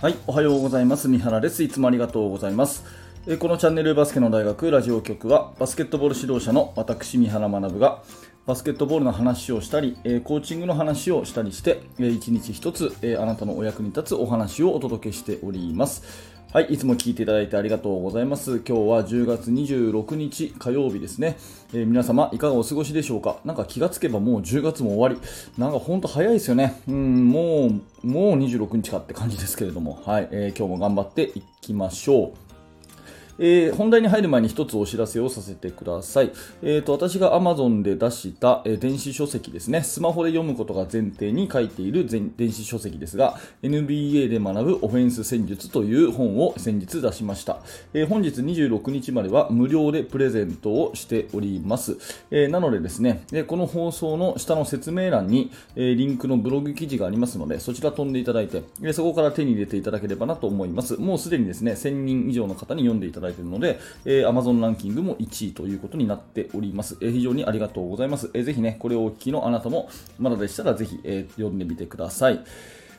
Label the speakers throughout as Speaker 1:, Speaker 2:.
Speaker 1: はい、おはようございます。三原です。いつもありがとうございます。えこのチャンネルバスケの大学ラジオ局はバスケットボール指導者の私三原学がバスケットボールの話をしたり、えコーチングの話をしたりして、え一日一つ、えあなたのお役に立つお話をお届けしております。はい、いつも聞いていただいてありがとうございます。今日は10月26日火曜日ですね。えー、皆様いかがお過ごしでしょうか？なんか気がつけばもう10月も終わり。なんかほんと早いですよね。うん、もう、もう26日かって感じですけれども。はい、えー、今日も頑張っていきましょう。えー、本題に入る前に一つお知らせをさせてください。えーと、私が Amazon で出した、えー、電子書籍ですね。スマホで読むことが前提に書いている電子書籍ですが、NBA で学ぶオフェンス戦術という本を先日出しました。えー、本日26日までは無料でプレゼントをしております。えなのでですね、でこの放送の下の説明欄に、えリンクのブログ記事がありますので、そちら飛んでいただいて、そこから手に入れていただければなと思います。もうすでにですね、1000人以上の方に読んでいただいているので、えー、Amazon ランキングも1位ということになっております。えー、非常にありがとうございます。えー、ぜひね、これをお聞きのあなたも、まだでしたらぜひ、えー、読んでみてください。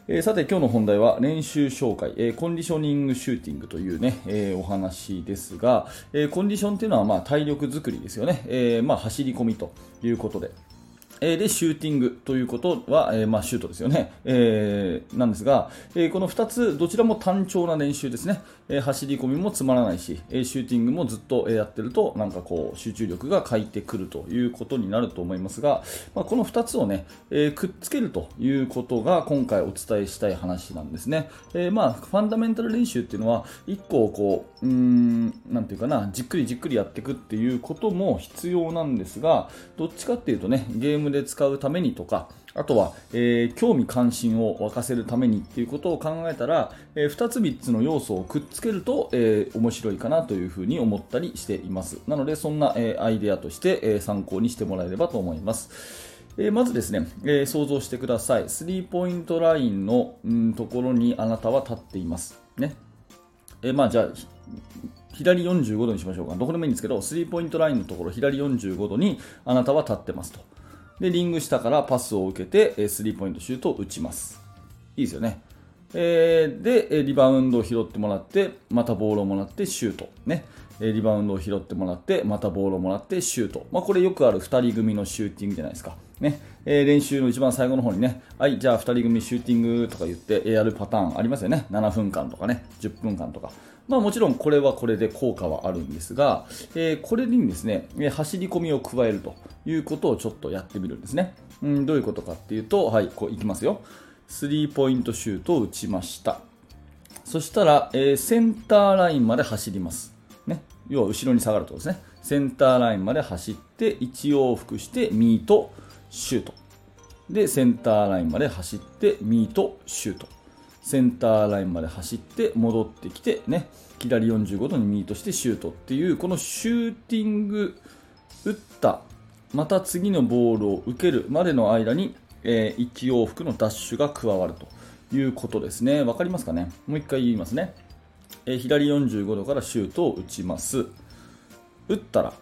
Speaker 1: えー、さて今日の本題は練習紹介、えー、コンディショニングシューティングというね、えー、お話ですが、えコンディションというのはまあ体力作りですよね、えまあ、走り込みということで、えで、シューティングということは、えまあ、シュートですよね、えー、なんですが、えこの2つ、どちらも単調な練習ですね、え走り込みもつまらないし、えシューティングもずっとやってると、なんかこう、集中力が欠いてくるということになると思いますが、まあ、この2つをね、えくっつけるということが、今回お伝えしたい話なんですね。えまあ、ファンダメンタル練習っていうのは、1個こう、うーん、なていうかな、じっくりじっくりやっていくっていうことも必要なんですが、どっちかっていうとね、ゲームで使うためにとか、あとは、えー、興味関心を沸かせるためにっていうことを考えたら、えー、2つ3つの要素をくっつけると、えー、面白いかなというふうに思ったりしています。なので、そんな、えアイデアとして、え参考にしてもらえればと思います。えまずですね、え想像してください。スリーポイントラインの、ん、ところにあなたは立っています。ね。えまあ、じゃあ、左45度にしましょうか。どこでもいいんですけど、スリーポイントラインのところ、左45度にあなたは立ってますと。で、リング下からパスを受けて、スリーポイントシュートを打ちます。いいですよね。えー、で、リバウンドを拾ってもらって、またボールをもらってシュート。ね。リバウンドを拾ってもらって、またボールをもらってシュート。まあ、これよくある2人組のシューティングじゃないですか。ね。えー、練習の一番最後の方にね、はい、じゃあ2人組シューティングとか言ってやるパターンありますよね。7分間とかね、10分間とか。まあもちろんこれはこれで効果はあるんですが、えー、これにですね、走り込みを加えるということをちょっとやってみるんですね。うん、どういうことかっていうと、はい、こういきますよ。スリーポイントシュートを打ちました。そしたら、えー、センターラインまで走ります。要は後ろに下がるとですね。センターラインまで走って、1往復してミート、シュート。で、センターラインまで走って、ミート、シュート。センターラインまで走って戻ってきてね左45度にミートしてシュートっていうこのシューティング打ったまた次のボールを受けるまでの間に、えー、1往復のダッシュが加わるということですね分かりますかね？もう一回言いますね、えー、左45度からシュートを打ちます打ったら、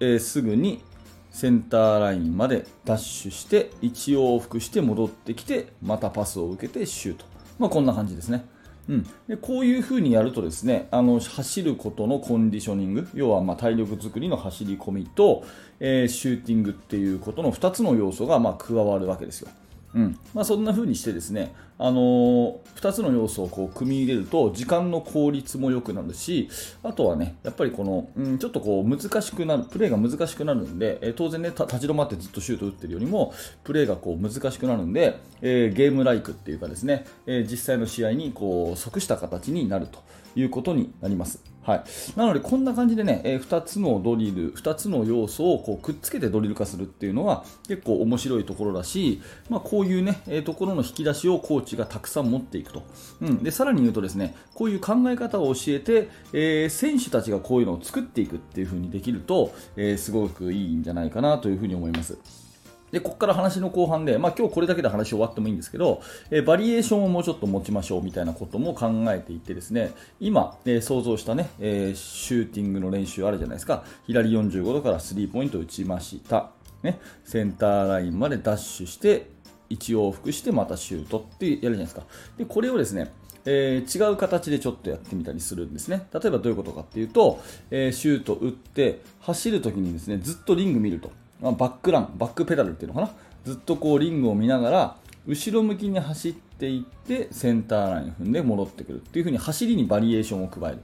Speaker 1: えー、すぐにセンターラインまでダッシュして1往復して戻ってきてまたパスを受けてシュートまあ、こんな感じですね。うん、でこういう風にやるとですねあの走ることのコンディショニング要はま体力作りの走り込みと、えー、シューティングっていうことの2つの要素がま加わるわけですよ。うんまあ、そんな風にしてですね、あのー、2つの要素をこう組み入れると時間の効率も良くなるしあとはねやっぱりこの、うん、ちょっとこう難しくなるプレーが難しくなるんで、えー、当然ね立ち止まってずっとシュート打ってるよりもプレーがこう難しくなるんで、えー、ゲームライクっていうかですね、え実際の試合にこう即した形になるということになります。はい、なので、こんな感じでね、えー、2つのドリル、2つの要素をこうくっつけてドリル化するっていうのは結構面白いところだし、まあ、こういうね、えー、ところの引き出しをコーチがたくさん持っていくと。うん、でさらに言うとですね、こういう考え方を教えて、えー、選手たちがこういうのを作っていくっていう風にできると、えすごくいいんじゃないかなというふうに思います。で、ここから話の後半で、まあ今日これだけで話終わってもいいんですけど、え、バリエーションをもうちょっと持ちましょうみたいなことも考えていてですね、今、えー、想像したね、えー、シューティングの練習あるじゃないですか。左45度からスリーポイント打ちました。ね、センターラインまでダッシュして、1往復してまたシュートってやるじゃないですか。で、これをですね、えー、違う形でちょっとやってみたりするんですね。例えばどういうことかっていうと、え、シュート打って走るときにですね、ずっとリング見ると。まあ、バックラン、バックペダルっていうのかな？ずっとこうリングを見ながら、後ろ向きに走っていってセンターライン踏んで戻ってくるっていう風に走りにバリエーションを加える。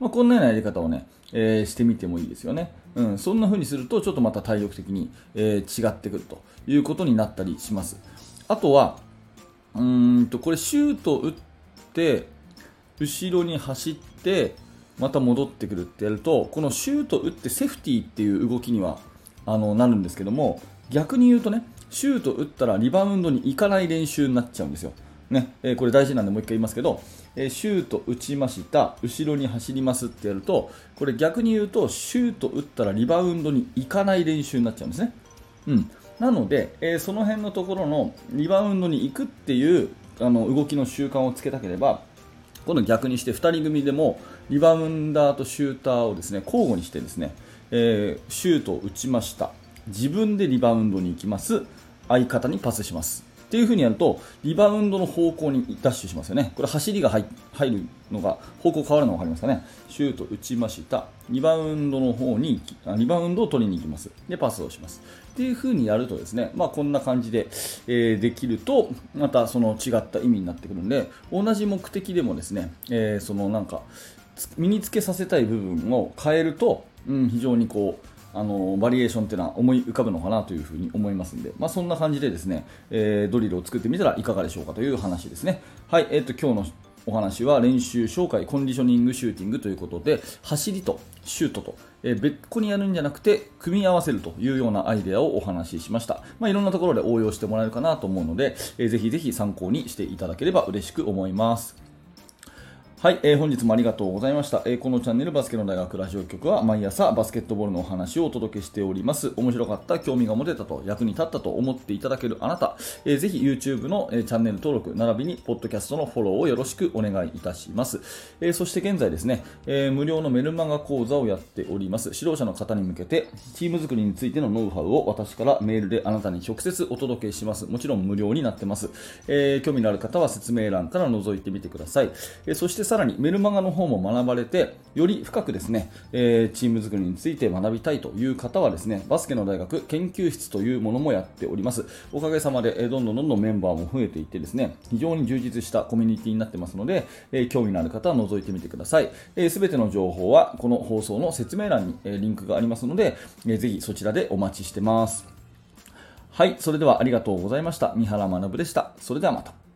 Speaker 1: まあ、こんなようなやり方をね、えー、してみてもいいですよね。うん、そんな風にするとちょっとまた体力的に、えー、違ってくるということになったりします。あとは、うんとこれシュート打って後ろに走ってまた戻ってくるってやるとこのシュート打ってセーフティーっていう動きにはあのなるんですけども逆に言うとねシュート打ったらリバウンドに行かない練習になっちゃうんですよ。ねえー、これ大事なんでもう一回言いますけど、えー、シュート打ちました後ろに走りますってやるとこれ逆に言うとシュート打ったらリバウンドに行かない練習になっちゃうんですね。うん、なので、えー、その辺のところのリバウンドに行くっていうあの動きの習慣をつけたければ今度逆にして2人組でもリバウンダーとシューターをですね交互にしてですね、えー、シュートを打ちました。自分でリバウンドに行きます。相方にパスします。っていう風にやるとリバウンドの方向にダッシュしますよね。これ走りが入るのが方向変わるの分かりますかね。シュート打ちました。リバウンドの方にリバウンドを取りに行きます。でパスをします。っていう風にやるとですねまあこんな感じで、えー、できるとまたその違った意味になってくるんで同じ目的でもですね、えー、そのなんか身につけさせたい部分を変えると、うん、非常にこうあのバリエーションっていうのは思い浮かぶのかなというふに思いますんで、まあ、そんな感じでですね、えー、ドリルを作ってみたらいかがでしょうかという話ですね。はい、えー、っと今日のお話は練習紹介コンディショニングシューティングということで走りとシュートと、えー、別個にやるんじゃなくて組み合わせるというようなアイデアをお話ししました、まあ、いろんなところで応用してもらえるかなと思うので、えー、ぜひぜひ参考にしていただければ嬉しく思います。はい、えー、本日もありがとうございました、えー、このチャンネルバスケの大学ラジオ局は毎朝バスケットボールのお話をお届けしております。面白かった興味が持てたと役に立ったと思っていただけるあなた、えー、ぜひ YouTube の、えー、チャンネル登録並びにポッドキャストのフォローをよろしくお願いいたします、えー、そして現在ですね、えー、無料のメルマガ講座をやっております指導者の方に向けてチーム作りについてのノウハウを私からメールであなたに直接お届けします。もちろん無料になってます、えー、興味のある方は説明欄から覗いてみてください、えー、そしてさらにメルマガの方も学ばれて、より深くですね、えー、チーム作りについて学びたいという方はですね、バスケの大学研究室というものもやっております。おかげさまで、え、どんどんどんどんメンバーも増えていってですね、非常に充実したコミュニティになってますので、えー、興味のある方は覗いてみてください。す、えー、べ、ての情報はこの放送の説明欄に、え、リンクがありますので、えー、ぜひそちらでお待ちしてます。はい、それではありがとうございました。三原学でした。それではまた。